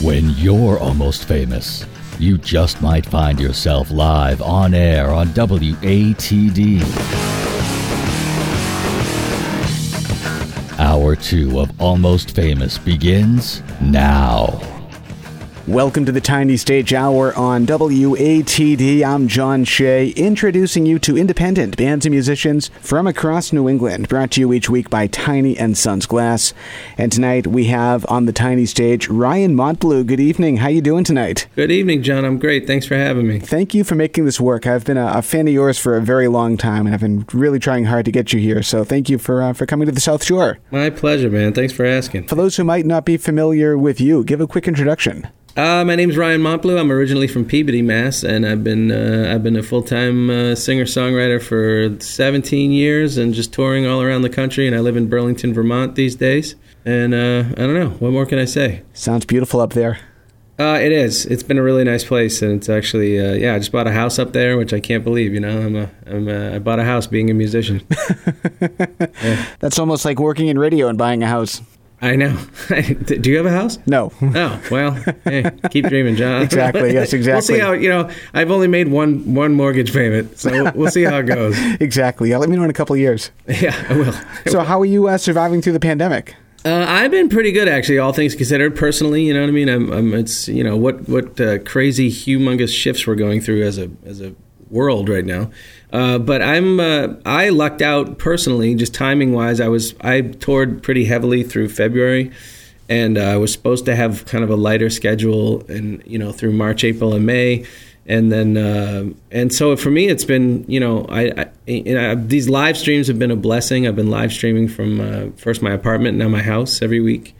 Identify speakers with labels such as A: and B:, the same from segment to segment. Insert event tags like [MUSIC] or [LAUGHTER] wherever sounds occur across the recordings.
A: When you're almost famous, you just might find yourself live on air on WATD. Hour two of Almost Famous begins now.
B: Welcome to the Tiny Stage Hour on WATD. I'm John Shea, introducing you to independent bands and musicians from across New England, brought to you each week by Tiny and Sons Glass. And tonight we have on the Tiny Stage Ryan Montbleau. Good evening. How are you doing tonight?
C: Good evening, John. I'm great. Thanks for having me.
B: Thank you for making this work. I've been a, a fan of yours for a very long time, and I've been really trying hard to get you here. So thank you for uh, for coming to the South Shore.
C: My pleasure, man. Thanks for asking.
B: For those who might not be familiar with you, give a quick introduction.
C: Uh, my name's Ryan Montbleau. I'm originally from Peabody, Mass, and I've been uh, I've been a full time uh, singer songwriter for 17 years and just touring all around the country. And I live in Burlington, Vermont these days. And uh, I don't know what more can I say.
B: Sounds beautiful up there.
C: Uh, it is. It's been a really nice place, and it's actually uh, yeah. I just bought a house up there, which I can't believe. You know, I'm a, I'm a I bought a house being a musician. [LAUGHS]
B: yeah. That's almost like working in radio and buying a house.
C: I know. [LAUGHS] Do you have a house?
B: No.
C: Oh well, hey, keep dreaming, John. [LAUGHS]
B: exactly. Yes. Exactly. [LAUGHS]
C: we'll see how you know. I've only made one one mortgage payment, so we'll see how it goes.
B: exactly. Yeah, let me know in a couple of years.
C: Yeah, I will.
B: So, how are you uh, surviving through the pandemic?
C: Uh, I've been pretty good, actually, all things considered. Personally, you know what I mean. I'm, I'm it's you know what what uh, crazy, humongous shifts we're going through as a as a world right now. Uh, but I'm uh, I lucked out personally, just timing wise. I was I toured pretty heavily through February, and uh, I was supposed to have kind of a lighter schedule, and you know through March, April, and May. And then, uh, and so for me, it's been, you know, I, I, these live streams have been a blessing. I've been live streaming from uh, first my apartment, now my house every week.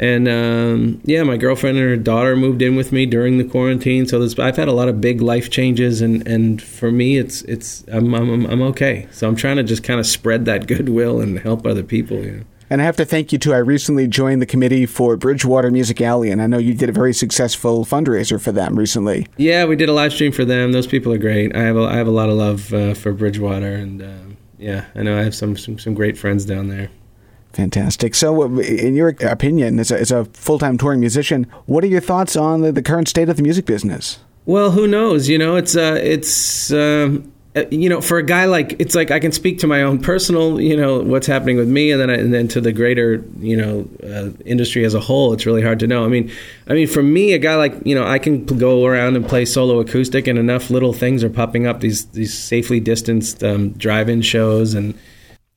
C: And um, yeah, my girlfriend and her daughter moved in with me during the quarantine. So I've had a lot of big life changes, and, and for me, it's it's I'm, I'm I'm okay. So I'm trying to just kind of spread that [LAUGHS] goodwill and help other people. You know.
B: And I have to thank you too. I recently joined the committee for Bridgewater Music Alley, and I know you did a very successful fundraiser for them recently.
C: Yeah, we did a live stream for them. Those people are great. I have a, I have a lot of love uh, for Bridgewater, and uh, yeah, I know I have some, some some great friends down there.
B: Fantastic. So, in your opinion, as a, as a full time touring musician, what are your thoughts on the, the, current state of the music business?
C: Well, who knows? You know, it's uh, it's. Um, you know, for a guy like it's like I can speak to my own personal, you know, what's happening with me, and then I, and then to the greater, you know, uh, industry as a whole. It's really hard to know. I mean, I mean, for me, a guy like you know, I can go around and play solo acoustic, and enough little things are popping up. These these safely distanced um, drive-in shows and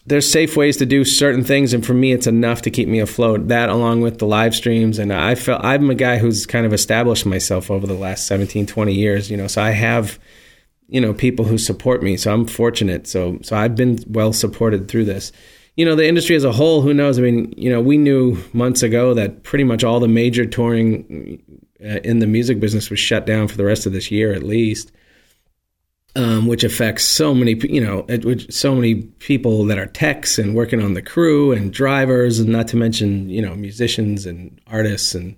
C: there's safe ways to do certain things and for me it's enough to keep me afloat. That along with the live streams and i felt i'm a guy who's kind of established myself over the last 17 20 years you know so i have you know people who support me so i'm fortunate. So so i've been well supported through this. You know the industry as a whole who knows? I mean you know we knew months ago that pretty much all the major touring uh, in the music business was shut down for the rest of this year at least um, which affects so many, you know, so many people that are techs and working on the crew and drivers, and not to mention, you know, musicians and artists and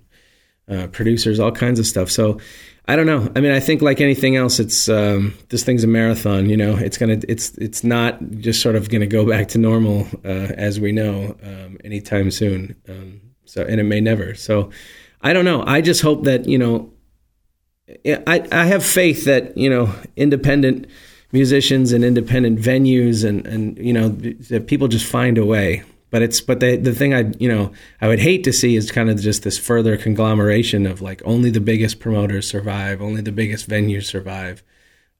C: uh, producers, all kinds of stuff. So, I don't know. I mean, I think like anything else, it's um, this thing's a marathon. You know, it's gonna, it's, it's not just sort of gonna go [LAUGHS] back to normal uh, as we know um, anytime soon. Um, so, and it may never. So, I don't know. I just hope that you know I, I have faith that you know independent musicians and independent venues and and you know that people just find a way. But it's but the the thing I you know I would hate to see is kind of just this further conglomeration of like only the biggest promoters survive only the biggest venues survive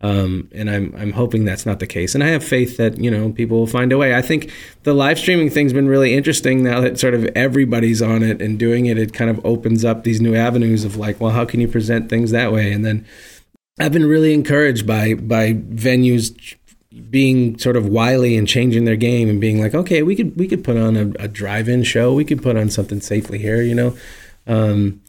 C: um, and I'm I'm hoping that's not the case. And I have faith that you know people will find a way. I think the live streaming thing's been really interesting now that sort of everybody's on it and doing it. It kind of opens up these new avenues of like, well, how can you present things that way? And then I've been really encouraged by by venues being sort of wily and changing their game and being like, okay, we could we could put on a, a drive-in show. We could put on something safely here, you know. Um,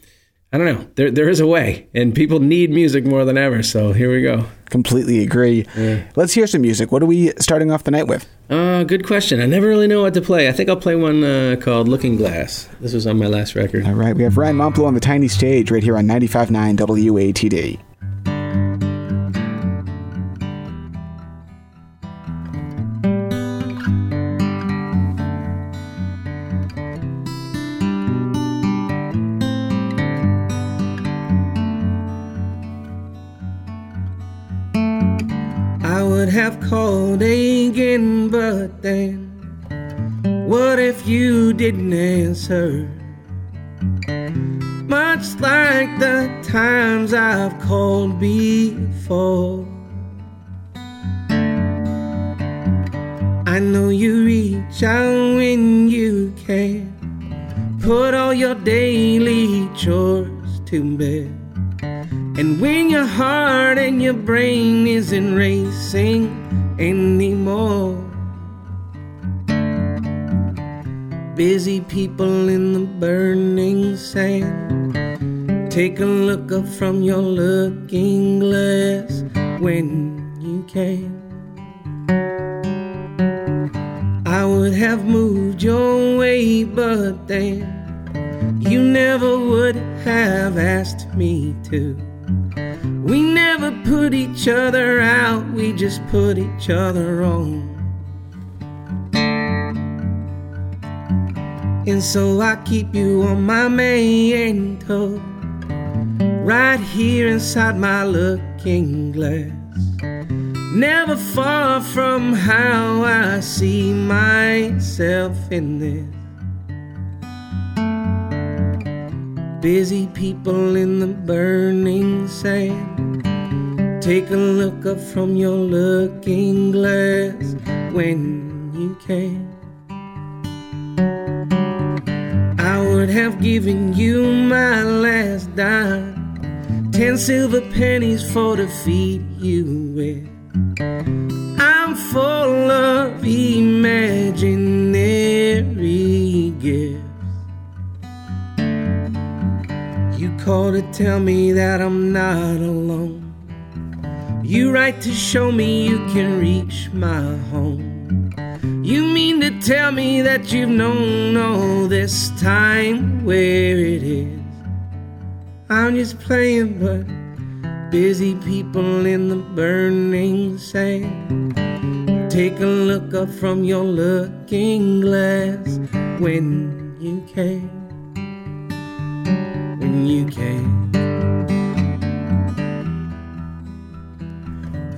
C: I don't know. There, there is a way, and people need music more than ever. So here we go.
B: Completely agree. Yeah. Let's hear some music. What are we starting off the night with?
C: Uh, good question. I never really know what to play. I think I'll play one uh, called Looking Glass. This was on my last record.
B: All right. We have Ryan Montbleau on the tiny stage right here on 95.9 WATD.
D: Up from your looking glass when you can. I would have moved your way, but then you never would have asked me to. We never put each other out, we just put each other on. And so I keep you on my mantle, right here inside my looking glass. Never far from how I see myself in this. Busy people in the burning sand. Take a look up from your looking glass when you can. I would have given you my last dime, ten silver pennies for to feed you with. I'm full of imaginary gifts. You call to tell me that I'm not alone. You write to show me you can reach my home. You mean to tell me that you've known all this time where it is? I'm just playing, but busy people in the burning sand. Take a look up from your looking glass when you can. When you can.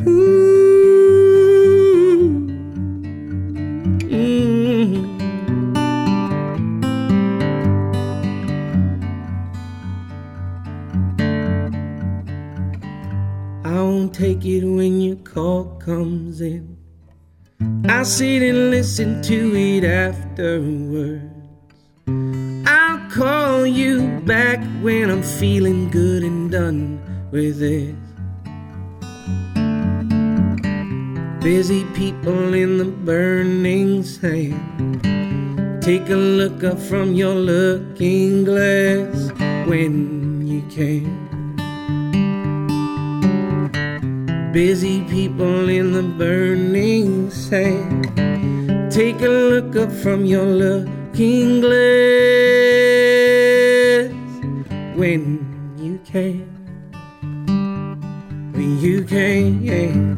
D: Ooh. Take it when your call comes in. I'll sit and listen to it afterwards. I'll call you back when I'm feeling good and done with it. Busy people in the burning sand. Take a look up from your looking glass when you can. Busy people in the burning sand. Take a look up from your looking glass when you can. When you can.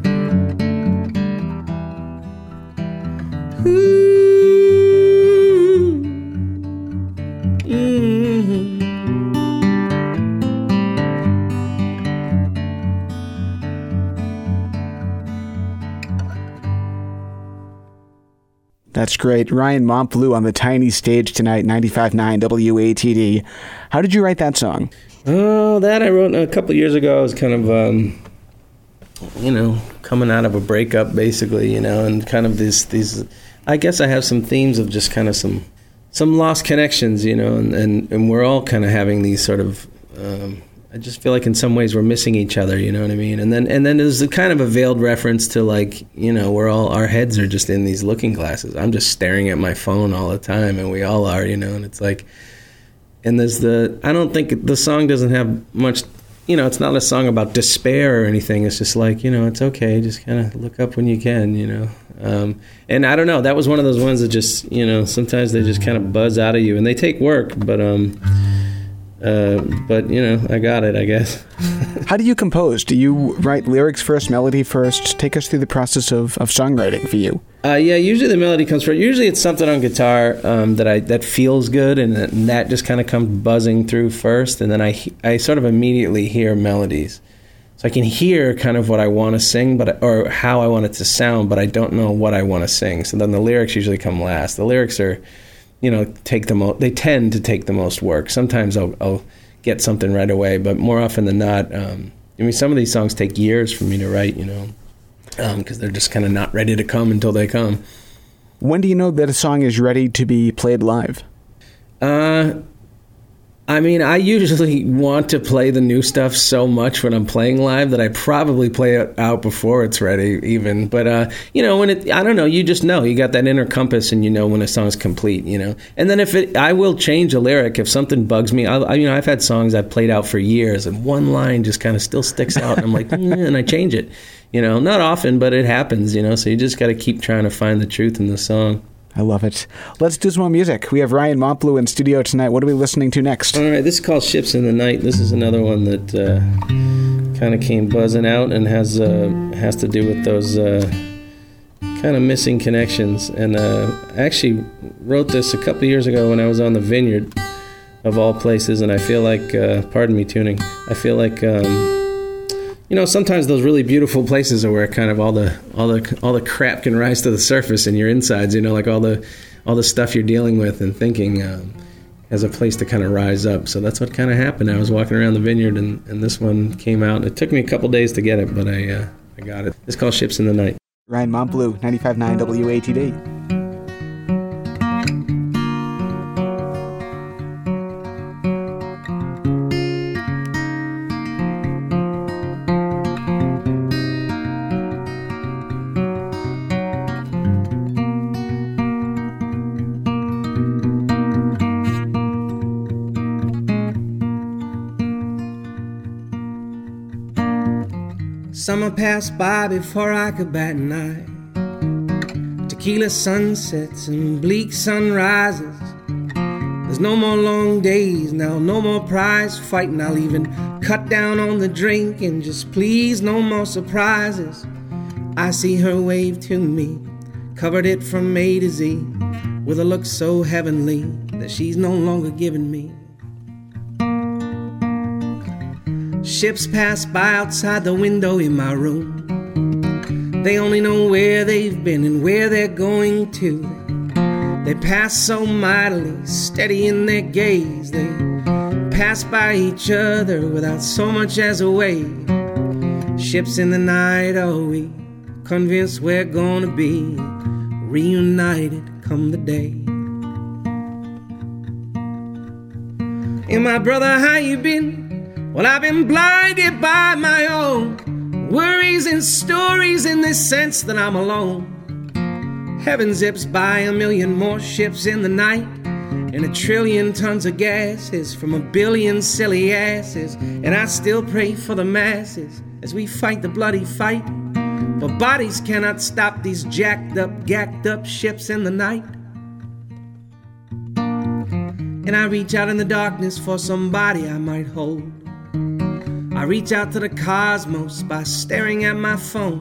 D: Ooh.
B: That's great. Ryan Montbleau on the tiny stage tonight, 95.9 WATD. How did you write that song?
D: Oh, that I wrote a couple years ago. I was kind of, um, you know, coming out of a breakup, basically, you know, and kind of these these. I guess I have some themes of just kind of some some lost connections, you know, and and, and we're all kind of having these sort of. Um, I just feel like in some ways we're missing each other, you know what I mean? And then and then there's a kind of a veiled reference to like, you know, we're all our heads are just in these looking glasses. I'm just staring at my phone all the time and we all are, you know, and it's like and there's the I don't think the song doesn't have much you know, it's not a song about despair or anything. It's just like, you know, it's okay. Just kind of look up when you can, you know. Um, and I don't know. That was one of those ones that just, you know, sometimes they just kind of buzz out of you, and they take work. But, um, uh, but you know, I got it. I guess. [LAUGHS]
B: How do you compose? Do you write lyrics first, melody first? Take us through the process of, of songwriting for you.
D: Uh, yeah, usually the melody comes first. Usually it's something on guitar um, that I that feels good, and that, and that just kind of comes buzzing through first, and then I I sort of immediately hear melodies.
C: so I can hear kind of what I want to sing, but or how I want it to sound, but I don't know what I want to sing. So then the lyrics usually come last. The lyrics are, you know, take the most. They tend to take the most work. Sometimes I'll, I'll get something right away, but more often than not, um, I mean, some of these songs take years for me to write. You know, because um, they're just kind of not ready to come until they come.
B: When do you know that a song is ready to be played live?
C: Uh, I mean, I usually want to play the new stuff so much when I'm playing live that I probably play it out before it's ready, even. But uh, you know, when it, I don't know, you just know you got that inner compass, and you know when a song's complete, you know. And then if it, I will change a lyric if something bugs me. I, I you know, I've had songs I've played out for years, and one line just kind of still sticks out, and I'm like, [LAUGHS] mm, and I change it. You know, not often, but it happens. You know, so you just got to keep trying to find the truth in the song.
B: I love it. Let's do some more music. We have Ryan Montbleau in studio tonight. What are we listening to next?
C: All right, this is called Ships in the Night. This is another one that uh, kind of came buzzing out and has uh, has to do with those uh, kind of missing connections. And uh, I actually wrote this a couple years ago when I was on the Vineyard, of all places. And I feel like, uh, pardon me, tuning. I feel like. Um, you know, sometimes those really beautiful places are where kind of all the all the all the crap can rise to the surface in your insides. You know, like all the all the stuff you're dealing with and thinking um, as a place to kind of rise up. So that's what kind of happened. I was walking around the vineyard and, and this one came out. It took me a couple days to get it, but I uh, I got it. It's called Ships in the Night.
B: Ryan Montbleau, 95.9 WATD.
D: Passed by before I could bat an eye. Tequila sunsets and bleak sunrises. There's no more long days now, no more prize fighting. I'll even cut down on the drink and just please no more surprises. I see her wave to me, covered it from A to Z, with a look so heavenly that she's no longer giving me. Ships pass by outside the window in my room. They only know where they've been and where they're going to. They pass so mightily, steady in their gaze. They pass by each other without so much as a wave. Ships in the night, are we convinced we're gonna be reunited come the day? And my brother, how you been? Well, I've been blinded by my own worries and stories in this sense that I'm alone. Heaven zips by a million more ships in the night, and a trillion tons of gases from a billion silly asses. And I still pray for the masses as we fight the bloody fight. But bodies cannot stop these jacked up, gacked up ships in the night. And I reach out in the darkness for somebody I might hold. I reach out to the cosmos by staring at my phone.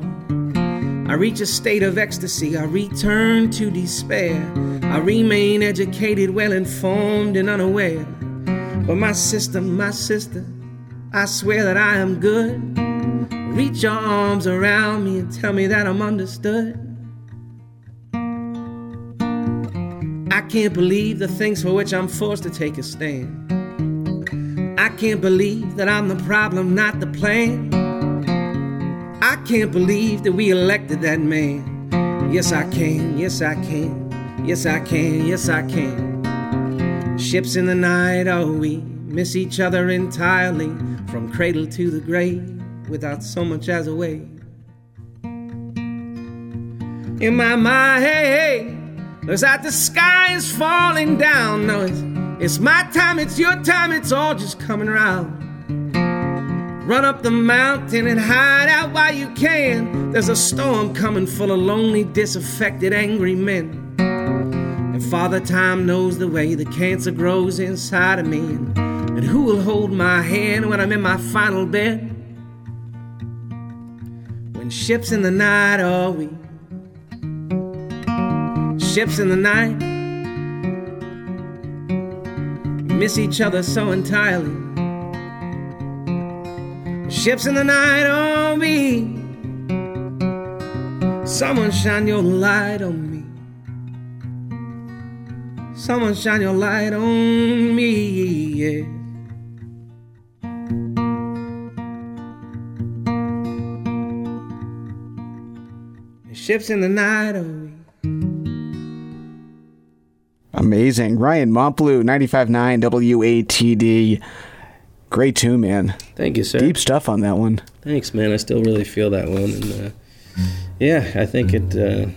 D: I reach a state of ecstasy, I return to despair. I remain educated, well informed, and unaware. But my sister, my sister, I swear that I am good. Reach your arms around me and tell me that I'm understood. I can't believe the things for which I'm forced to take a stand. I can't believe that I'm the problem, not the plan. I can't believe that we elected that man. Yes, I can, yes, I can, yes, I can, yes, I can. Ships in the night, oh, we miss each other entirely from cradle to the grave without so much as a wave. In my mind, hey, hey, looks like the sky is falling down. No, it's it's my time, it's your time, it's all just coming around. Run up the mountain and hide out while you can. There's a storm coming full of lonely, disaffected, angry men. And Father Time knows the way the cancer grows inside of me. And, and who will hold my hand when I'm in my final bed? When ships in the night are we? Ships in the night miss each other so entirely. Ships in the night on me. Someone shine your light on me. Someone shine your light on me. Yeah. Ships in the night on me.
B: Amazing. Ryan Montbleau, 95.9 WATD. Great tune, man.
C: Thank you, sir.
B: Deep stuff on that one.
C: Thanks, man. I still really feel that one, and uh, yeah, I think it. Uh,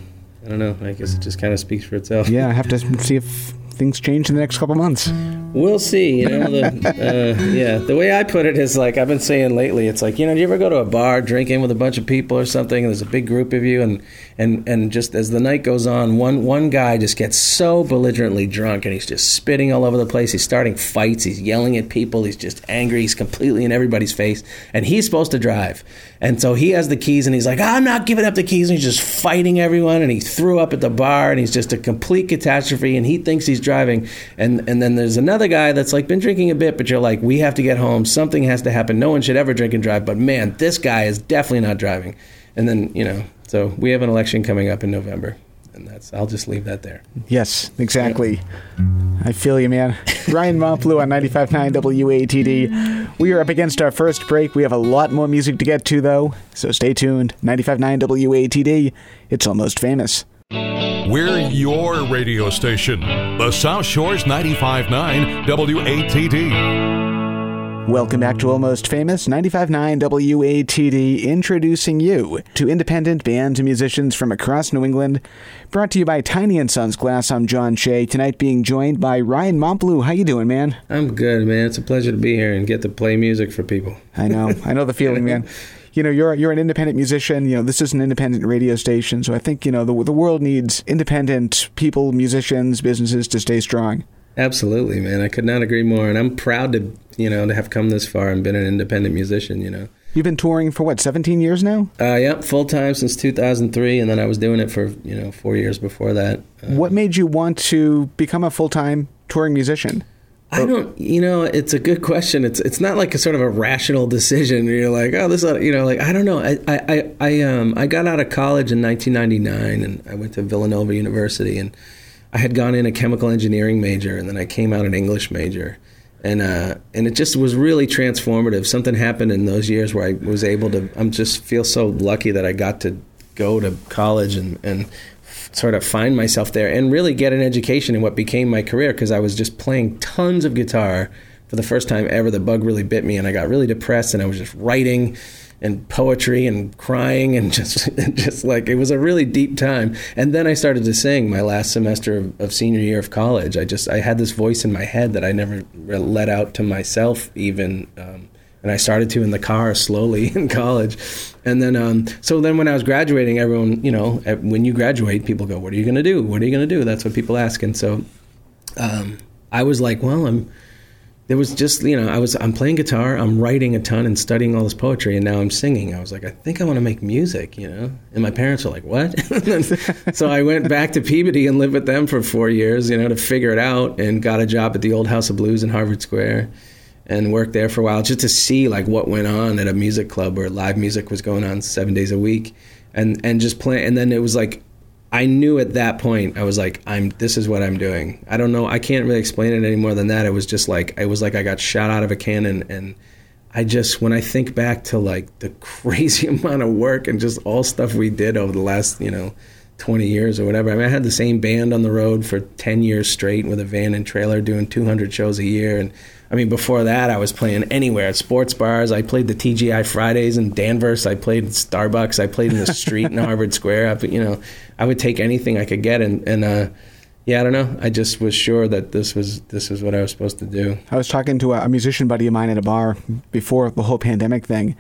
C: I don't know. I guess it just kind of speaks for itself.
B: Yeah, I have to see if things change in the next couple months.
C: We'll see. You know, the, uh, yeah. The way I put it is like I've been saying lately. It's like you know, do you ever go to a bar drinking with a bunch of people or something, and there's a big group of you, and and and just as the night goes on, one one guy just gets so belligerently drunk, and he's just spitting all over the place. He's starting fights. He's yelling at people. He's just angry. He's completely in everybody's face, and he's supposed to drive, and so he has the keys, and he's like, I'm not giving up the keys, and he's just fighting everyone, and he threw up at the bar, and he's just a complete catastrophe, and he thinks he's driving, and and then there's another guy that's like been drinking a bit, but you're like, we have to get home. Something has to happen. No one should ever drink and drive, but man, this guy is definitely not driving. And then you know, so we have an election coming up in November, and that's I'll just leave that there.
B: Yes, exactly. I feel you, man. Ryan Montbleau on 95.9 WATD. We are up against our first break. We have a lot more music to get to, though, so stay tuned. 95.9 WATD. It's almost famous.
E: We're your radio station, the South Shores 95.9 WATD.
B: Welcome back to Almost Famous 95.9 WATD, introducing you to independent bands and musicians from across New England. Brought to you by Tiny and Sons Glass. I'm John Shea. Tonight being joined by Ryan Montbleau. How you doing, man?
C: I'm good, man. It's a pleasure to be here and get to play music for people.
B: I know. I know the feeling, man. [LAUGHS] You know, you're you're an independent musician. You know, this is an independent radio station, so I think you know the the world needs independent people, musicians, businesses to stay strong.
C: Absolutely, man. I could not agree more, and I'm proud to you know to have come this far and been an independent musician. You know.
B: You've been touring for what, 17 years now?
C: Uh, yep, full time since 2003, and then I was doing it for you know four years before that. Uh,
B: what made you want to become a full time touring musician?
C: I don't, you know, it's a good question. It's it's not like a sort of a rational decision. You're like, oh, this, is, you know, like I don't know. I I I um I got out of college in 1999, and I went to Villanova University, and I had gone in a chemical engineering major, and then I came out an English major, and uh and it just was really transformative. Something happened in those years where I was able to. I'm just feel so lucky that I got to go to college and and sort of find myself there and really get an education in what became my career because I was just playing tons of guitar for the first time ever. The bug really bit me and I got really depressed and I was just writing and poetry and crying and [LAUGHS] just just like it was a really deep time. And then I started to sing my last semester of, of senior year of college. I just I had this voice in my head that I never let out to myself even. Um, and I started to in the car slowly [LAUGHS] in college. And then, um, so then when I was graduating, everyone, you know, when you graduate, people go, "What are you going to do? What are you going to do?" That's what people ask. And so, um, I was like, "Well, I'm." There was just, you know, I was, I'm playing guitar, I'm writing a ton and studying all this poetry, and now I'm singing. I was like, I think I want to make music, you know. And my parents were like, "What?" [LAUGHS] so I went back to Peabody and lived with them for four years, you know, to figure it out, and got a job at the Old House of Blues in Harvard Square and worked there for a while just to see like what went on at a music club where live music was going on seven days a week and and just play and then it was like I knew at that point I was like I'm this is what I'm doing. I don't know I can't really explain it any more than that. It was just like it was like I got shot out of a cannon and I just when I think back to like the [LAUGHS] crazy amount of work and just all stuff we did over the last, you know, 20 years or whatever. I mean I had the same band on the road for 10 years straight with a van and trailer doing 200 shows a year and I mean, before that, I was playing anywhere at sports bars. I played the TGI Fridays in Danvers. I played Starbucks. I played in the street in [LAUGHS] Harvard Square. I, you know, I would take anything I could get, and and uh, yeah, I don't know. I just was sure that this was this was what I was supposed to do.
B: I was talking to a musician buddy of mine at a bar before the whole pandemic thing,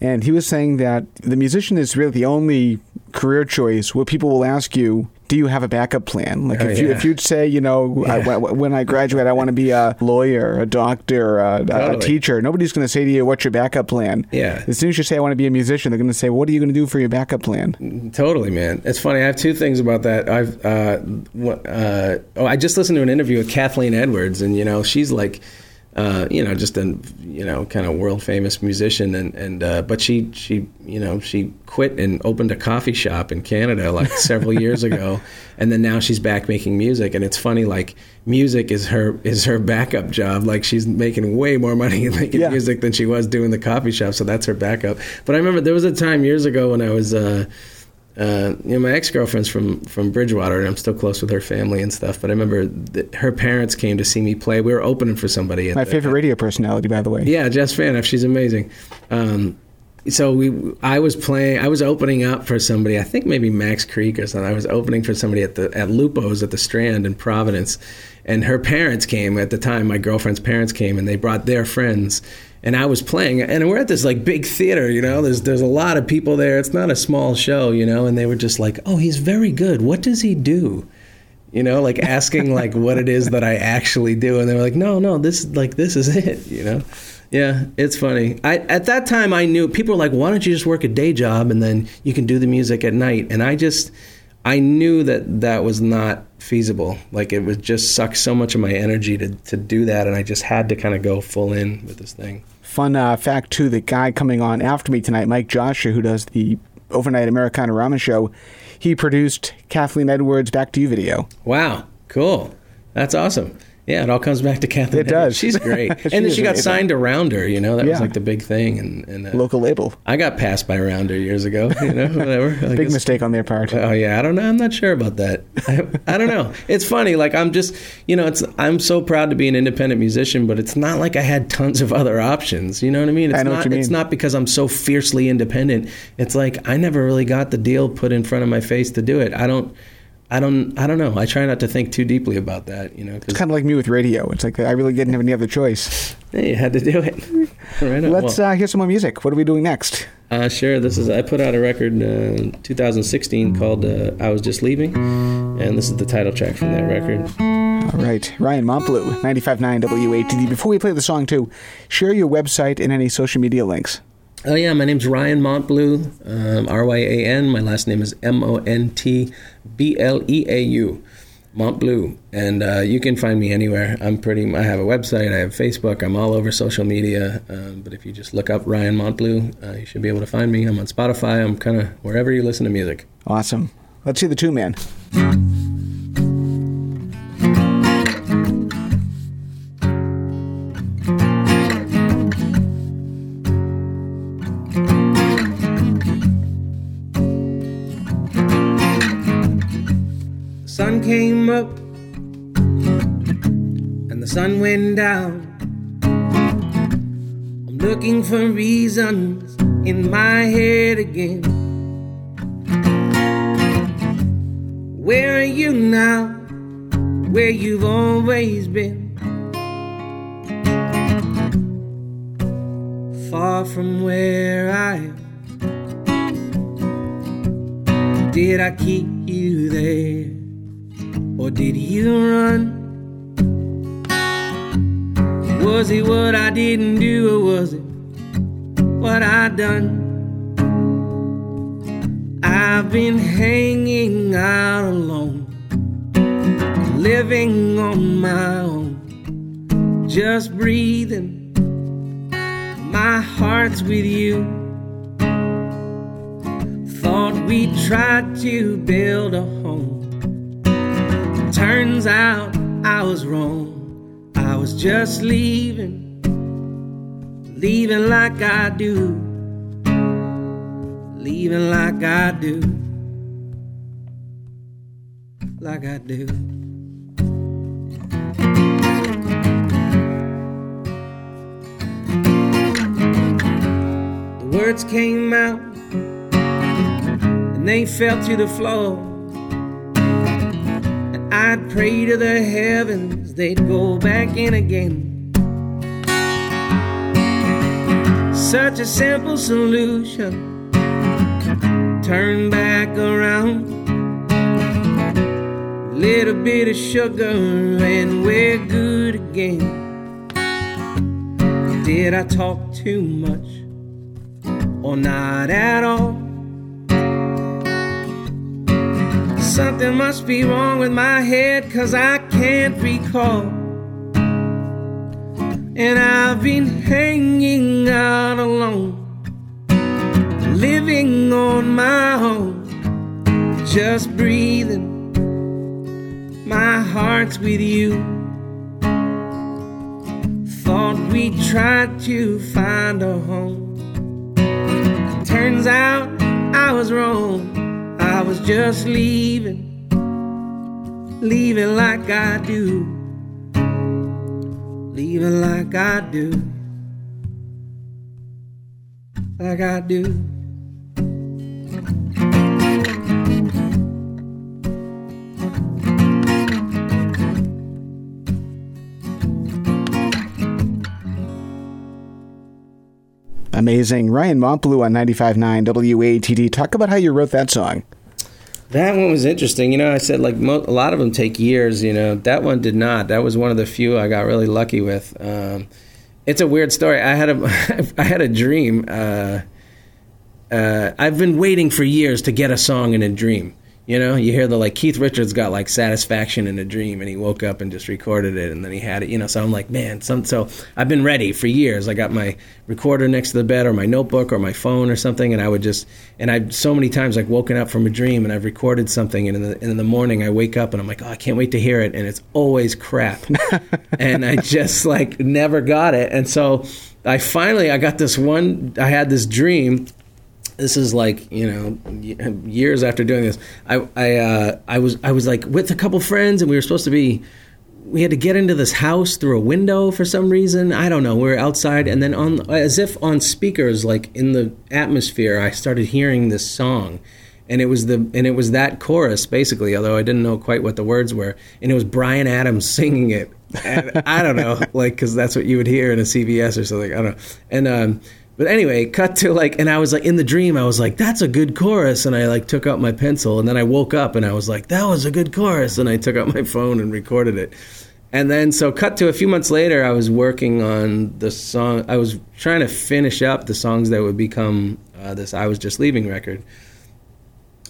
B: and he was saying that the musician is really the only career choice where people will ask you do you have a backup plan? Like
C: Oh,
B: if you if you'd say, you know, I, when I graduate, I want to be a lawyer, a doctor, a, a teacher. Nobody's going to say to you, "What's your backup plan?"
C: Yeah.
B: As soon as you say, "I want to be a musician," they're going to say, "What are you going to do for your backup plan?"
C: Totally, man. It's funny. I have two things about that. I've uh, uh, oh, I just listened to an interview with Kathleen Edwards, and you know, she's like, uh, you know, just a you know kind of world famous musician, and and uh, but she she you know she quit and opened a coffee shop in Canada like [LAUGHS] several years ago, and then now she's back making music, and it's funny like music is her is her backup job. Like she's making way more money [LAUGHS] making
B: Yeah.
C: music than she was doing the coffee shop, so that's her backup. But I remember there was a time years ago when I was. Uh, uh, you know, my ex girlfriend's from from Bridgewater, and I'm still close with her family and stuff. But I remember that her parents came to see me play. We were opening for somebody. At
B: My
C: the-
B: favorite radio personality, by the way.
C: yeah, Jess Fanoff, she's amazing. Um, so we, I was playing, I was opening up for somebody. I think maybe Max Creek or something. I was opening for somebody at the at Lupo's at the Strand in Providence, and her parents came at the time. My girlfriend's parents came, and they brought their friends. And I was playing, and we're at this like big theater, you know. There's there's a lot of people there. It's not a small show, you know. And they were just like, "Oh, he's very good. What does he do?" you know like asking like what it is that i actually do and they were like no no this like this is [LAUGHS] it you know yeah it's funny i at that time i knew people were like why don't you just work a day job and then you can do the music at night and i just i knew that that was not feasible like it would just suck so much of my energy to, to do that and i just had to kind of go full in with this thing
B: Fun uh, fact too: the guy coming on after me tonight, Mike Joshua, who does the overnight Americana Ramen show, he produced Kathleen Edwards' "Back to You" video.
C: wow. Cool. That's awesome yeah, it all comes back to Kathleen.
B: It does.
C: She's [LAUGHS] great.
B: She
C: and then she got
B: amazing.
C: signed to Rounder. You know, that was like the big thing. And, and uh,
B: Local label.
C: I got passed by Rounder years ago. You know, whatever. [LAUGHS] I
B: Big
C: guess-
B: mistake on their part.
C: Oh yeah, I don't know. I'm not sure about that. I, I don't know. It's funny. Like I'm just, you know, it's. I'm so proud to be an independent musician, but it's not like I had tons of other options. You know what I mean? It's
B: I know what
C: not,
B: you
C: It's not because I'm so fiercely independent. It's like I never really got the deal put in front of my face to do it. I don't. I don't. I don't know. I try not to think too deeply about that. You know,
B: It's kind of like me with radio. It's like I really didn't have any other choice.
C: you had to do it. [LAUGHS] right.
B: Let's
C: Well,
B: uh, hear some more music. What are we doing next?
C: Uh, sure. This is I put out a record uh, 2016 called uh, "I Was Just Leaving," and this is the title track from that record.
B: All right, Ryan Montbleau, 95.9 WATD. Before we play the song, too, share your website and any social media links.
C: Oh yeah, my name's Ryan Montbleau, um, R Y A N. My last name is M O N T B L E A U, Montbleau, and uh, you can find me anywhere. I'm pretty. I have a website. I have Facebook. I'm all over social media. Um, but if you just look up Ryan Montbleau, uh, you should be able to find me. I'm on Spotify. I'm kind of wherever you listen to music.
B: Awesome. Let's see the two man.
D: Came up and the sun went down. I'm looking for reasons in my head again. Where are you now? Where you've always been. Far from where I am. Did I keep you there? Or did you run? Was it what I didn't do, or was it what I done? I've been hanging out alone, living on my own, just breathing. My heart's with you. Thought we tried to build a home. Turns out I was wrong. I was just leaving, leaving like I do, leaving like I do, like I do. The words came out and they fell to the floor. I'd pray to the heavens they'd go back in again. Such a simple solution. Turn back around. Little bit of sugar and we're good again. Did I talk too much or not at all? Something must be wrong with my head, cause I can't recall. And I've been hanging out alone, living on my own, just breathing. My heart's with you. Thought we tried to find a home. Turns out I was wrong. I was just leaving, leaving like I do, leaving like I do, like I do.
B: Amazing. Ryan Montbleau on 95.9 WATD. Talk about how you wrote that song.
C: That one was interesting. You know, I said like mo- a lot of them take years. You know, that one did not. That was one of the few I got really lucky with. Um, it's a weird story. I had a [LAUGHS] I had a dream. Uh, uh, I've been waiting for years to get a song in a dream. You know, you hear the like Keith Richards got like satisfaction in a dream, and he woke up and just recorded it, and then he had it. You know, so I'm like, man, some. So I've been ready for years. I got my recorder next to the bed, or my notebook, or my phone, or something, and I would just. And I've so many times like woken up from a dream, and I've recorded something, and in the and in the morning I wake up and I'm like, oh, I can't wait to hear it, and it's always crap, [LAUGHS] and I just like never got it, and so I finally I got this one. I had this dream this is like you know years after doing this i i uh, i was i was like with a couple friends and we were supposed to be we had to get into this house through a window for some reason. I don't know. We were outside and then on as if on speakers like in the atmosphere i started hearing this song. And it was the and it was that chorus basically although i didn't know quite what the words were. And it was Bryan Adams singing it. And i don't know [LAUGHS] like because that's what you would hear in a CVS or something. I don't know. And um but anyway, cut to like, and I was like in the dream, I was like, that's a good chorus. And I like took out my pencil and then I woke up and I was like, that was a good chorus. And I took out my [LAUGHS] phone and recorded it. And then, so cut to a few months later, I was working on the song. I was trying to finish up the songs that would become uh, this I Was Just Leaving record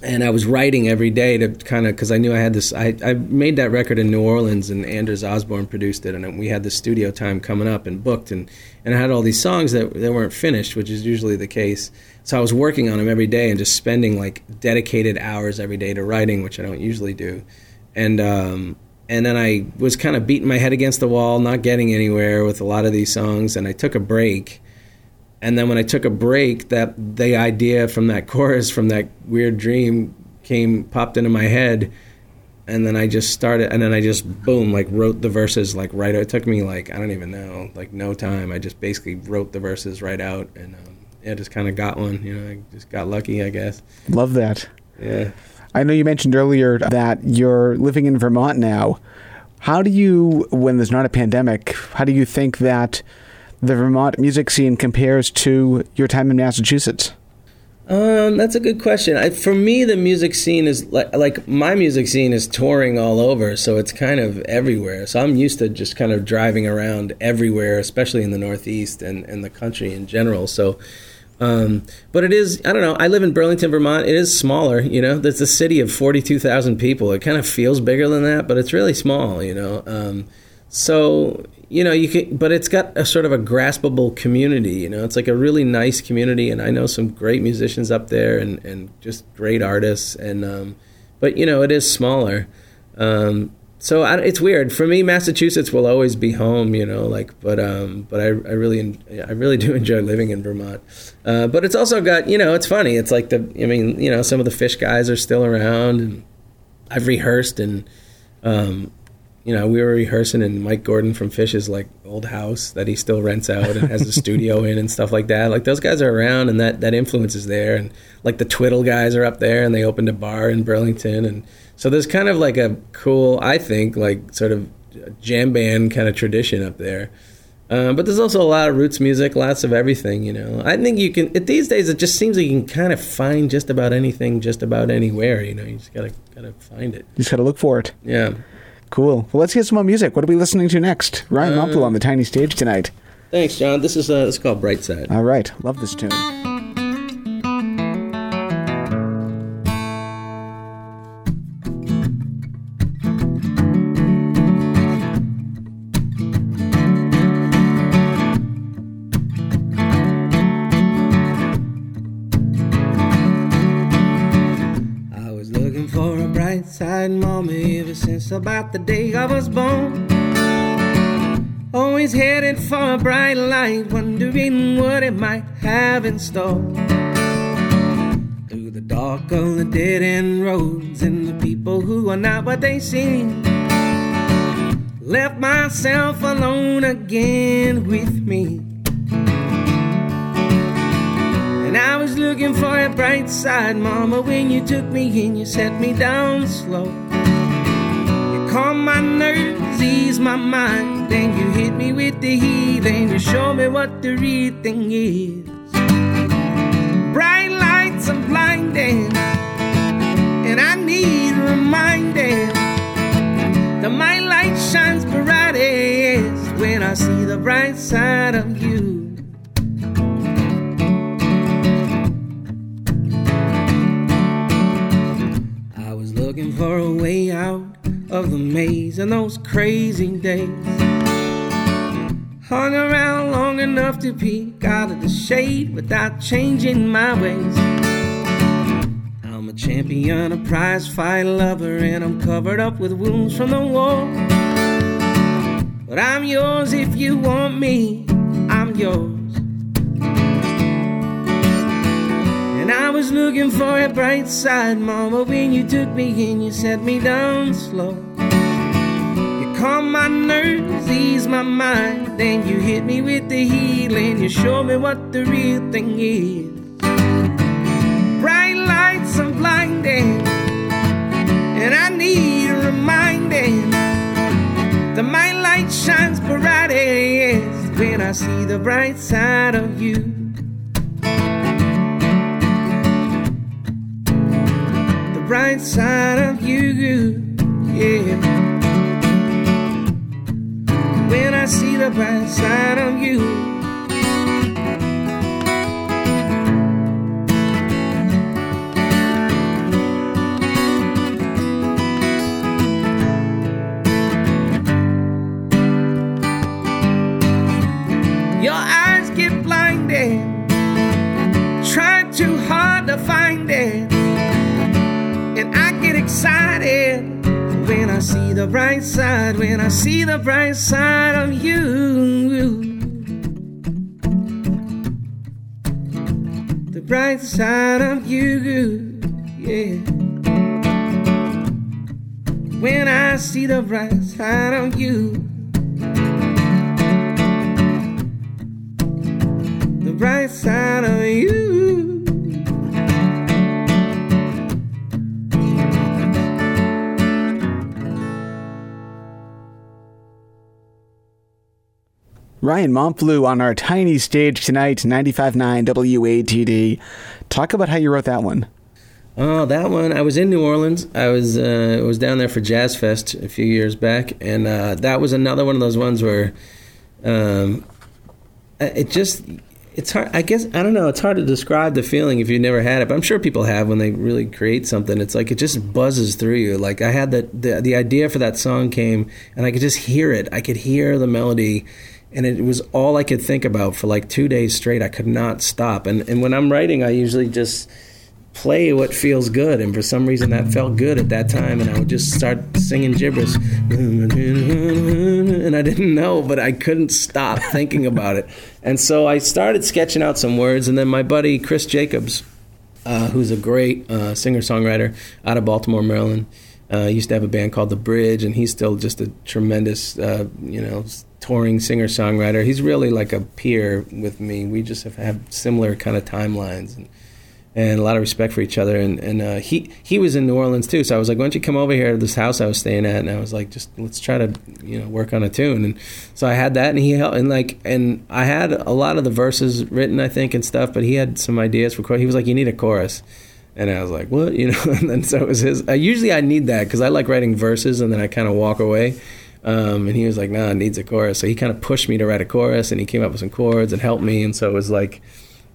C: and I was writing every day to kind of because I knew I had this. I, I made that record in New Orleans, and Anders Osborne produced it, and we had the studio time coming up and booked, and and I had all these songs that that weren't finished, which is usually the case. So I was working on them every day and just spending like dedicated hours every day to writing, which I don't usually do, and um, and then I was kind of beating my head against the wall, not getting anywhere with a lot of these songs, and I took a break. And then when I took a break, that the idea from that [LAUGHS] chorus from that weird dream came popped into my head, and then I just started, and then I just boom, like wrote the verses like right. It took me like I don't even know, like no time. I just basically wrote the verses right out, and um, yeah, just kind of got one. You know, I just got lucky, I guess.
B: Love that.
C: Yeah.
B: I know you mentioned earlier that you're living in Vermont now. How do you, when there's not a pandemic, how do you think that the Vermont music scene compares to your time in Massachusetts?
C: Um, that's a good question. I, for me, the music scene is like like my music scene is touring all over, so it's kind of everywhere. So I'm used to just kind of driving around everywhere, especially in the Northeast and, and the country in general. So, um, but it is I don't know. I live in Burlington, Vermont. It is smaller, you know. It's a city of forty two thousand people. It kind of feels bigger than that, but it's really small, you know. Um, so you know you can but it's got a sort of a graspable community you know? It's like a really nice community and i know some great musicians up there and, and just great artists and um, but you know it is smaller. Um, so I, it's weird. For me massachusetts will always be home you know like but um, but I, I really i really do [LAUGHS] enjoy living in vermont. Uh, but it's also got you know it's funny. It's like the i mean you know some of the Phish guys are still around and i've rehearsed and um, you know, we were rehearsing in Mike Gordon from Phish's like old house that he still rents out and has a studio [LAUGHS] in and stuff like that. Like those guys are around and that that influence is there. And like the Twiddle guys are up there and they opened a bar in Burlington and so there's kind of like a cool, I think, like sort of jam band kind of tradition up there. Um, but there's also a lot of roots music, lots of everything. You know, I think you can. These days, it just seems like you can kind of find just about anything, just about anywhere. You know, you just gotta gotta find it.
B: You just gotta look for it.
C: Yeah.
B: Cool. Well, let's get some more music. What are we listening to next? Ryan uh, on the tiny stage tonight.
C: Thanks, John. This is uh, this is called Bright Side.
B: All right. Love this tune.
D: About the day I was born. Always headed for a bright light, wondering what it might have in store. Through the dark of the dead end roads and the people who are not what they seem. Left myself alone again with me. And I was looking for a bright side, mama, when you took me in, you set me down slow. Calmed my nerves, ease my mind, then you hit me with the heat, and you show me what the real thing is. Bright lights are blinding, and I need reminding that my light shines brightest when I see the bright side of you. In those crazy days. Hung around long enough to peek out of the shade without changing my ways. I'm a champion, a prize fight lover, and I'm covered up with wounds from the war. But I'm yours if you want me, I'm yours. And I was looking for a bright side, mama, when you took me in, you set me down slow. Calmed my nerves, ease my mind, then you hit me with the healing, you show me what the real thing is. Bright lights are blinding, and I need a reminding that my light shines brightest when I see the bright side of you. The bright side of you, yeah. See the bright side of you. The bright side, when I see the bright side of you. The bright side of you, yeah. When I see the bright side of you. The bright side of you.
B: Ryan Montbleau on our tiny stage tonight, 95.9 WATD. Talk about how you wrote that one.
C: Oh, that one! I was in New Orleans. I was uh, was down there for Jazz Fest a few years back, and uh, that was another one of those ones where um, it just it's hard. I guess I don't know. It's hard to describe the feeling if you've never had it, but I'm sure people have when they really create something. It's like it just buzzes through you. Like I had that the the idea for that song came, and I could just hear it. I could hear the melody. And it was all I could think about for like two days straight. I could not stop. And and when I'm writing, I usually just play what feels good. And for some reason that felt good at that time. And i would just start singing gibberish. And i didn't know but i couldn't stop thinking about it. And so i started sketching out some words. And then my buddy chris jacobs uh, who's a great uh, singer-songwriter out of baltimore maryland uh, used to have a band called the bridge. And he's still just a tremendous uh, you know touring singer-songwriter he's really like a peer with me we just have, have similar kind of timelines and and a lot of respect for each other. And, and uh, he he was in New Orleans too, so I was like, "Why don't you come over here to this house I was staying at?" And I was like, "Just let's try to you know work on a tune." And so I had that, and he helped, and like, and I had a lot of the verses written, I think, and stuff. But he had some ideas for chorus. He was like, "You need a chorus." And I was like, "What?" [LAUGHS] You know. And then so it was his. Usually I need that because I like writing verses, and then I kind of walk away. Um, and he was like, nah, it needs a chorus." So he kind of pushed me to write a chorus, and he came up with some chords and helped me. And so it was like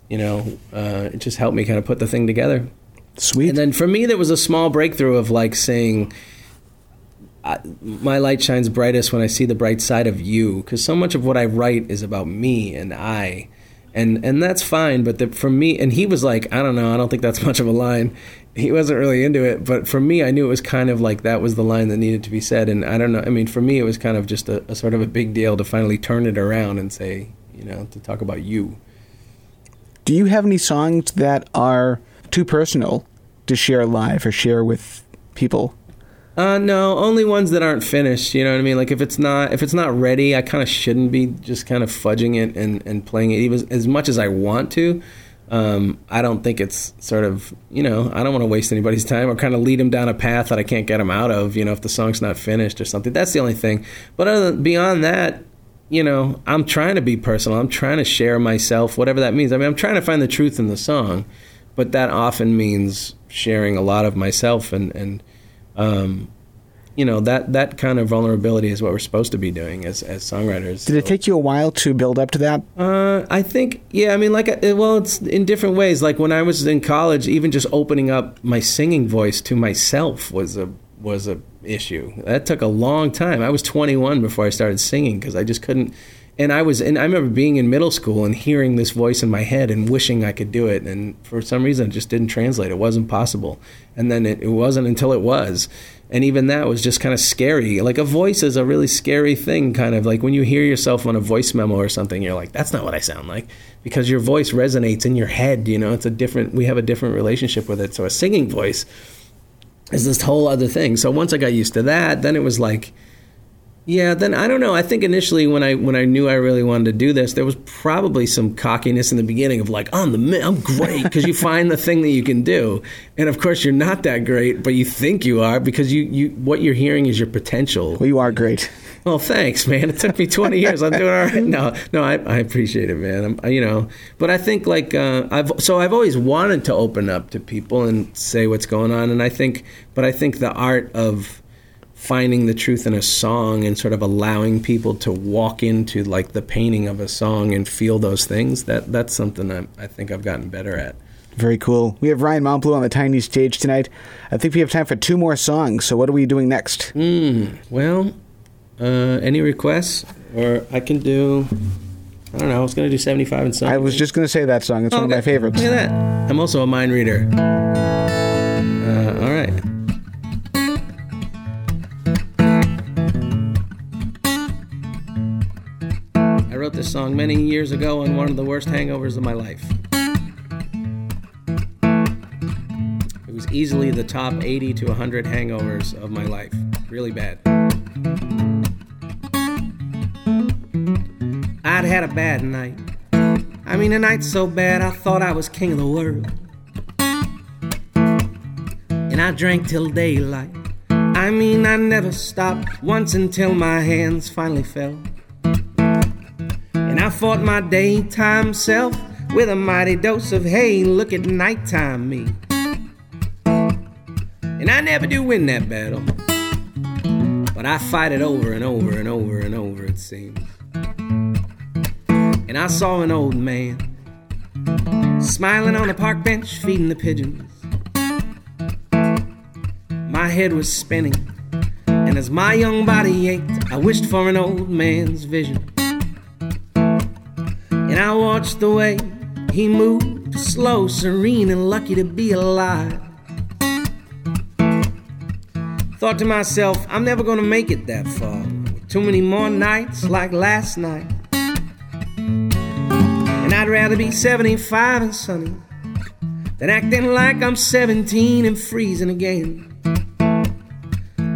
C: you know, uh, it just helped me kind of put the thing together.
B: Sweet.
C: And then for me, there was a small breakthrough of like saying, I, "My light shines brightest when I see the bright side of you," because so much of what I write is about me and I, and and that's fine. But the, for me, and he was like, I don't know, I don't think that's [LAUGHS] much of a line. He wasn't really into it, but for me, I knew it was kind of like that was the line that needed to be said. And I don't know. I mean, for me, it was kind of just a, a sort of a big deal to finally turn it around and say, you know, to talk about you.
B: Do you have any songs that are too personal to share live or share with people?
C: Uh, no, only ones that aren't finished. You know what I mean? Like if it's not if it's not ready, I kind of shouldn't be just kind of fudging it and, and playing it even as much as I want to. Um, I don't think it's sort of you know I don't want to waste anybody's [LAUGHS] time or kind of lead them down a path that I can't get them out of. You know if the song's not finished or something. That's the only thing. But than, beyond that, you know I'm trying to be personal. I'm trying to share myself, whatever that means. I mean I'm trying to find the truth in the song, but that often means sharing a lot of myself and and um, you know that that kind of vulnerability is what we're supposed to be doing as as songwriters.
B: Did it take you a while to build up to that?
C: Uh, I think yeah. I mean, like well, it's in different ways. Like when I was in college, even just opening up my singing voice to myself was a was a issue. That took a long time. I was 21 before I started singing because I just couldn't and I was and I remember being in middle school and hearing this voice in my head and wishing I could do it. And for some reason it just didn't translate. It wasn't possible. And then it, it wasn't until it was. And even that was just kind of scary. Like a voice is a really scary thing kind of. Like when you hear yourself on a voice memo or something you're like that's not what I sound like. Because your voice resonates in your head you know? It's a different we have a different relationship with it. So a singing voice is this whole other thing. So once I got used to that then it was like yeah, then I don't know. I think initially when I when I knew I really wanted to do this, there was probably some cockiness in the beginning of like, I'm the I'm great because you find the thing that you can do, and of course you're not that great, but you think you are because you you what you're hearing is your potential.
B: Well, you are great.
C: Well, thanks, man. It took me 20 years. I'm doing all right. No, no, I, I appreciate it, man. I'm, you know, but I think like uh, I've so I've always wanted to open up to people and say what's going on, and I think, but I think the art of finding the truth in a song and sort of allowing people to walk into like the painting of a song and feel those things that that's something I, I think I've gotten better at.
B: Very cool. We have Ryan Montbleau on the tiny stage tonight. I think we have time for two more songs. So what are we doing next?
C: Mm, well, uh, any requests? Or I can do. I don't know. I was going to do 75 and something.
B: I was just going to say that song. It's
C: Oh,
B: one of my favorites.
C: Look at that. I'm also a mind reader. This song many years ago on one of the worst hangovers of my life. It was easily the top 80 to 100 hangovers of my life. Really bad. I'd had a bad night. I mean, a night so bad I thought I was king of the world. And I drank till daylight. I mean, I never stopped once until my hands finally fell. And I fought my daytime self with a mighty dose of hey, look at nighttime me. And I never do win that battle. But I fight it over and over and over and over, it seems. And I saw an old man smiling on a park bench, feeding the pigeons. My head was spinning, and as my young body ached, I wished for an old man's vision. And I watched the way he moved, slow, serene, and lucky to be alive. Thought to myself, I'm never gonna make it that far. Too many more nights like last night. And I'd rather be 75 and sunny than acting like I'm 17 and freezing again.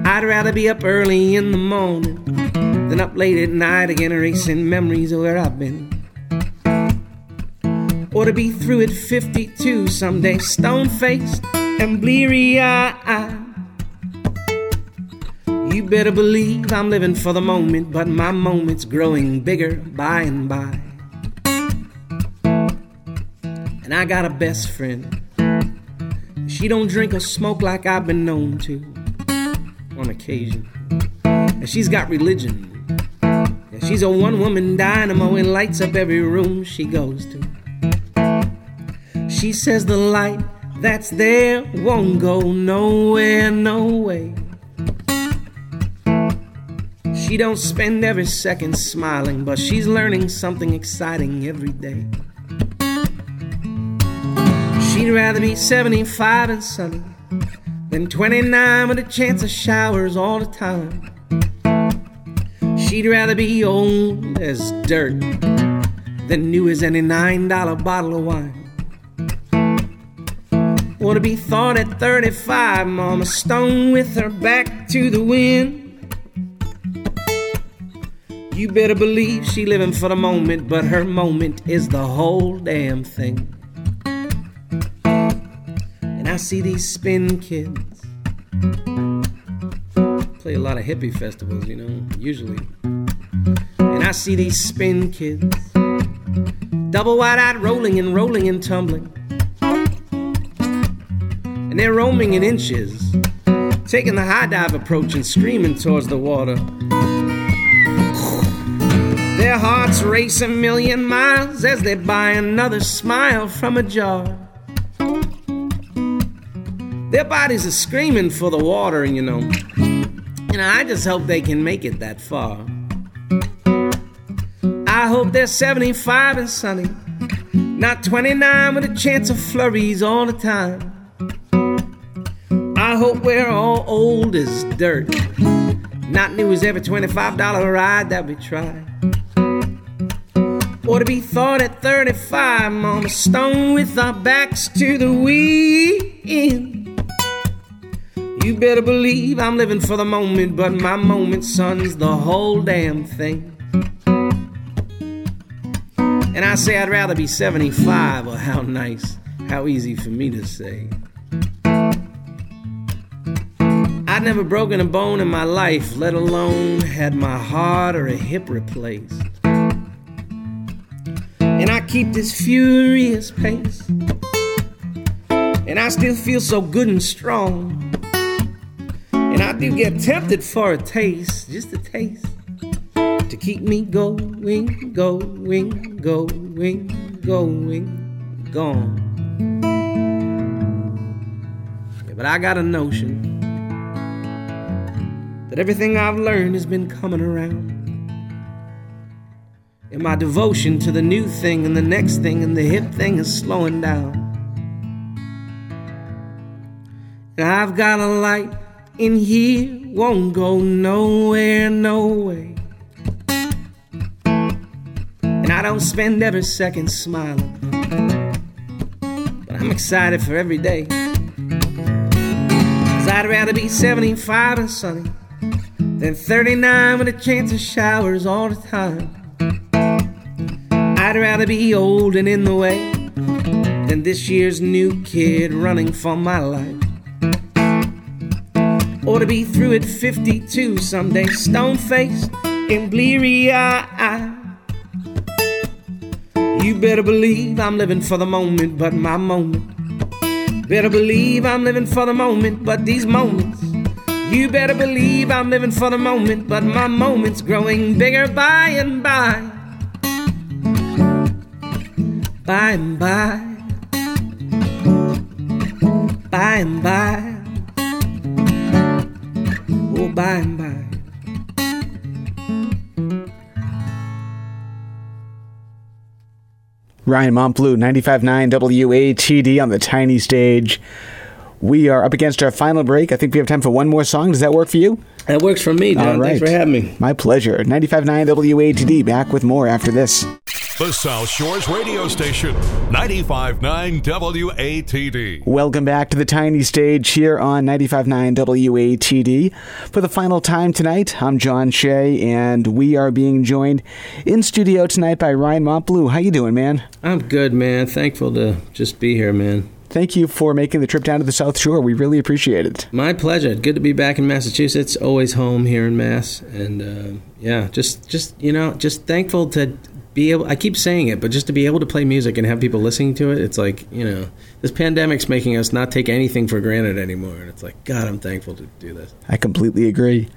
C: I'd rather be up early in the morning than up late at night again, erasing memories of where I've been. Or to be through at 52 someday, stone faced and bleary eyed. You better believe I'm living for the moment, but my moment's growing bigger by and by. And I got a best friend. She don't drink or smoke like I've been known to on occasion. And she's got religion. Yeah, she's a one woman dynamo and lights up every room she goes to. She says the light that's there won't go nowhere, no way. She don't spend every second smiling, but she's learning something exciting every day.
D: She'd rather be 75 and sunny than 29 with a chance of showers all the time. She'd rather be old as dirt than new as any $9 bottle of wine. Wanna be thought at 35, Mama Stone with her back to the wind. You better believe she living for the moment, but her moment is the whole damn thing. And I see these spin kids play a lot of hippie festivals, you know, usually. And I see these spin kids double wide eyed rolling and rolling and tumbling. And they're roaming in inches, taking the high dive approach and screaming towards the water. Their hearts race a million miles as they buy another smile from a jar. Their bodies are screaming for the water, and you know. And I just hope they can make it that far. I hope they're 75 and sunny, not 29 with a chance of flurries all the time. I hope we're all old as dirt, not new as every $25 ride that we try. Or to be thought at 35, Mama Stone with our backs to the wind. You better believe I'm living for the moment, but my moment, son's the whole damn thing. And I say I'd rather be 75, or how nice, how easy for me to say. Never broken a bone in my life, let alone had my heart or a hip replaced. And I keep this furious pace. And I still feel so good and strong. And I do get tempted for a taste, just a taste, to keep me going, going, going, going, gone. Yeah, but I got a notion that everything I've learned has been coming around. And my devotion to the new thing and the next thing and the hip thing is slowing down. And I've got a light in here, won't go nowhere, no way. And I don't spend every second smiling, but I'm excited for every day. Cause I'd rather be 75 and sunny than 39 with a chance of showers all the time. I'd rather be old and in the way than this year's new kid running for my life. Or to be through at 52 someday, stone faced and bleary eyed. You better believe I'm living for the moment, but my moment. Better believe I'm living for the moment, but these moments. You better believe I'm living for the moment, but my moment's growing bigger by and by. By and by. By and by. Oh, by and by.
B: Ryan Montbleau, 95.9 WATD on the tiny stage. We are up against our final break. I think we have time for one more song. Does that work for you?
C: That works for me, John.
B: All right.
C: Thanks for having me.
B: My pleasure. 95.9 WATD. Back with more after this.
E: The South Shores radio station, 95.9 WATD.
B: Welcome back to the tiny stage here on 95.9 WATD. For the final time tonight, I'm John Shea, and we are being joined in studio tonight by Ryan Montbleau. How you doing, man?
C: I'm good, man. Thankful to just be here, man.
B: Thank you for making the trip down to the South Shore. We really appreciate it.
C: My pleasure. Good to be back in Massachusetts. Always home here in Mass, and uh, yeah, just just you know, just thankful to be able. I keep saying it, but just to be able to play music and have people listening to it, it's like you know, this pandemic's making us not take anything for granted anymore, and it's like God, I'm thankful to do this.
B: I completely agree.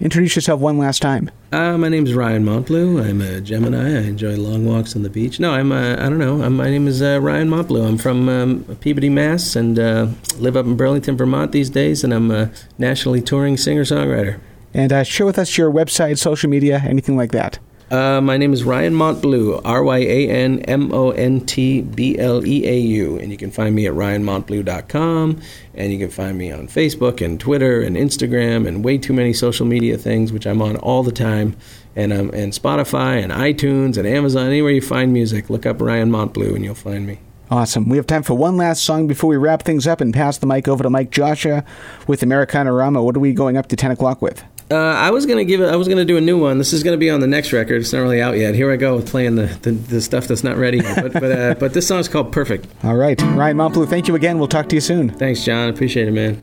B: Introduce yourself one last time.
C: Uh, my is Ryan Montbleau. I'm a Gemini. I enjoy long walks on the beach. No, I'm. Uh, I don't know. I'm, my name is uh, Ryan Montbleau. I'm from um, Peabody, Mass, and uh, live up in Burlington, Vermont these days. And I'm a nationally touring singer-songwriter.
B: And uh, share with us your website, social media, anything like that.
C: Uh, my name is Ryan Montbleau, R Y A N M O N T B L E A U. And you can find me at ryanmontbleau.com. And you can find me on Facebook and Twitter and Instagram and way too many social media things, which I'm on all the time. And, um, and Spotify and iTunes and Amazon, anywhere you find music, look up Ryan Montbleau and you'll find me.
B: Awesome. We have time for one last song before we wrap things up and pass the mic over to Mike Joshua with Americana Rama. What are we going up to 10 o'clock with?
C: Uh, I was gonna give it. I was gonna do a new one. This is gonna be on the next record. It's not really out yet. Here I go with playing the, the, the stuff that's not ready. Yet. But but, uh, [LAUGHS] but this song's called Perfect.
B: All right, Ryan Montbleau. Thank you again. We'll talk to you soon.
C: Thanks, John. Appreciate it, man.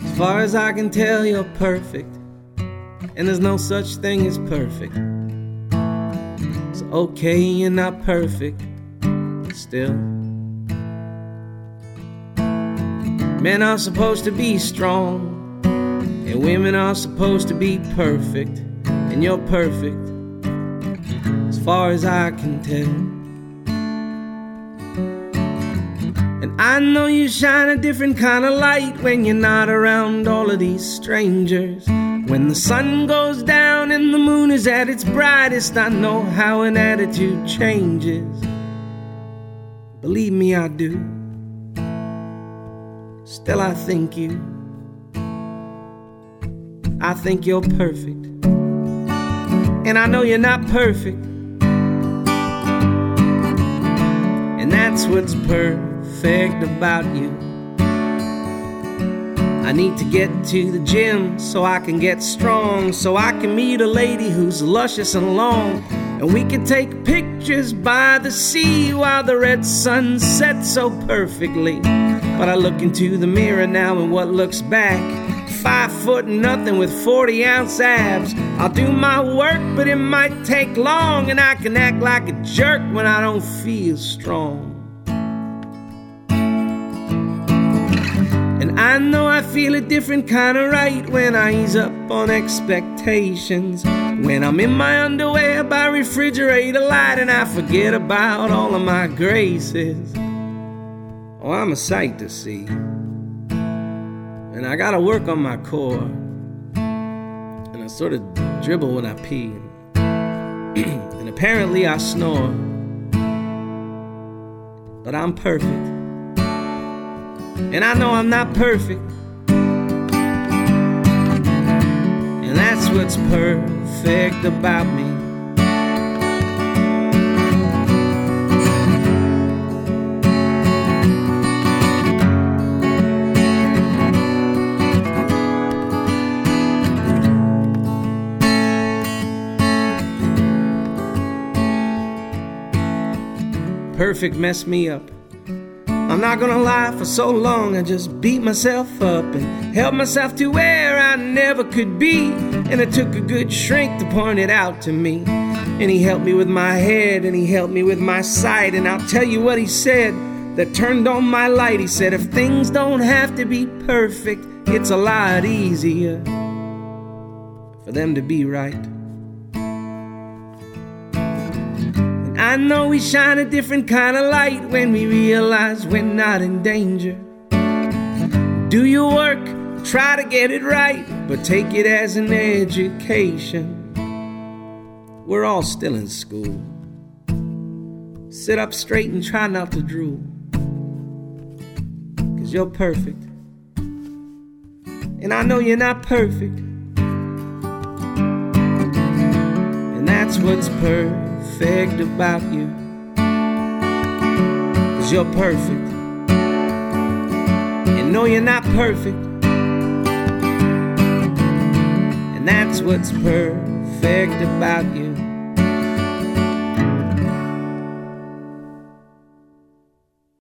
D: As far as I can tell, you're perfect, and there's no such thing as perfect. It's okay, you're not perfect, still. Men are supposed to be strong, and women are supposed to be perfect, and you're perfect, as far as I can tell. And I know you shine a different kind of light when you're not around all of these strangers. When the sun goes down and the moon is at its brightest, I know how an attitude changes. Believe me, I do. Still, I think you. I think you're perfect. And I know you're not perfect. And that's what's perfect about you. I need to get to the gym so I can get strong, so I can meet a lady who's luscious and long. And we can take pictures by the sea while the red sun sets so perfectly. But I look into the mirror now and what looks back. Five foot nothing with 40 ounce abs. I'll do my work, but it might take long, and I can act like a jerk when I don't feel strong. And I know I feel a different kind of right when I ease up on expectations. When I'm in my underwear by refrigerator light and I forget about all of my graces. Oh, I'm a sight to see. And I gotta work on my core. And I sort of dribble when I pee. [CLEARS THROAT] and apparently I snore. But I'm perfect. And I know I'm not perfect. And that's what's perfect about me. Perfect messed me up. I'm not gonna lie, for so long I just beat myself up and held myself to where I never could be. And it took a good shrink to point it out to me. And he helped me with my head and he helped me with my sight. And I'll tell you what he said that turned on my light. He said, If things don't have to be perfect, it's a lot easier for them to be right. I know we shine a different kind of light when we realize we're not in danger. Do your work, try to get it right, but take it as an education. We're all still in school. Sit up straight and try not to drool. Cause you're perfect. And I know you're not perfect. And that's what's perfect perfect about you. Cause you're perfect. And no, you're not perfect. And that's what's perfect about you.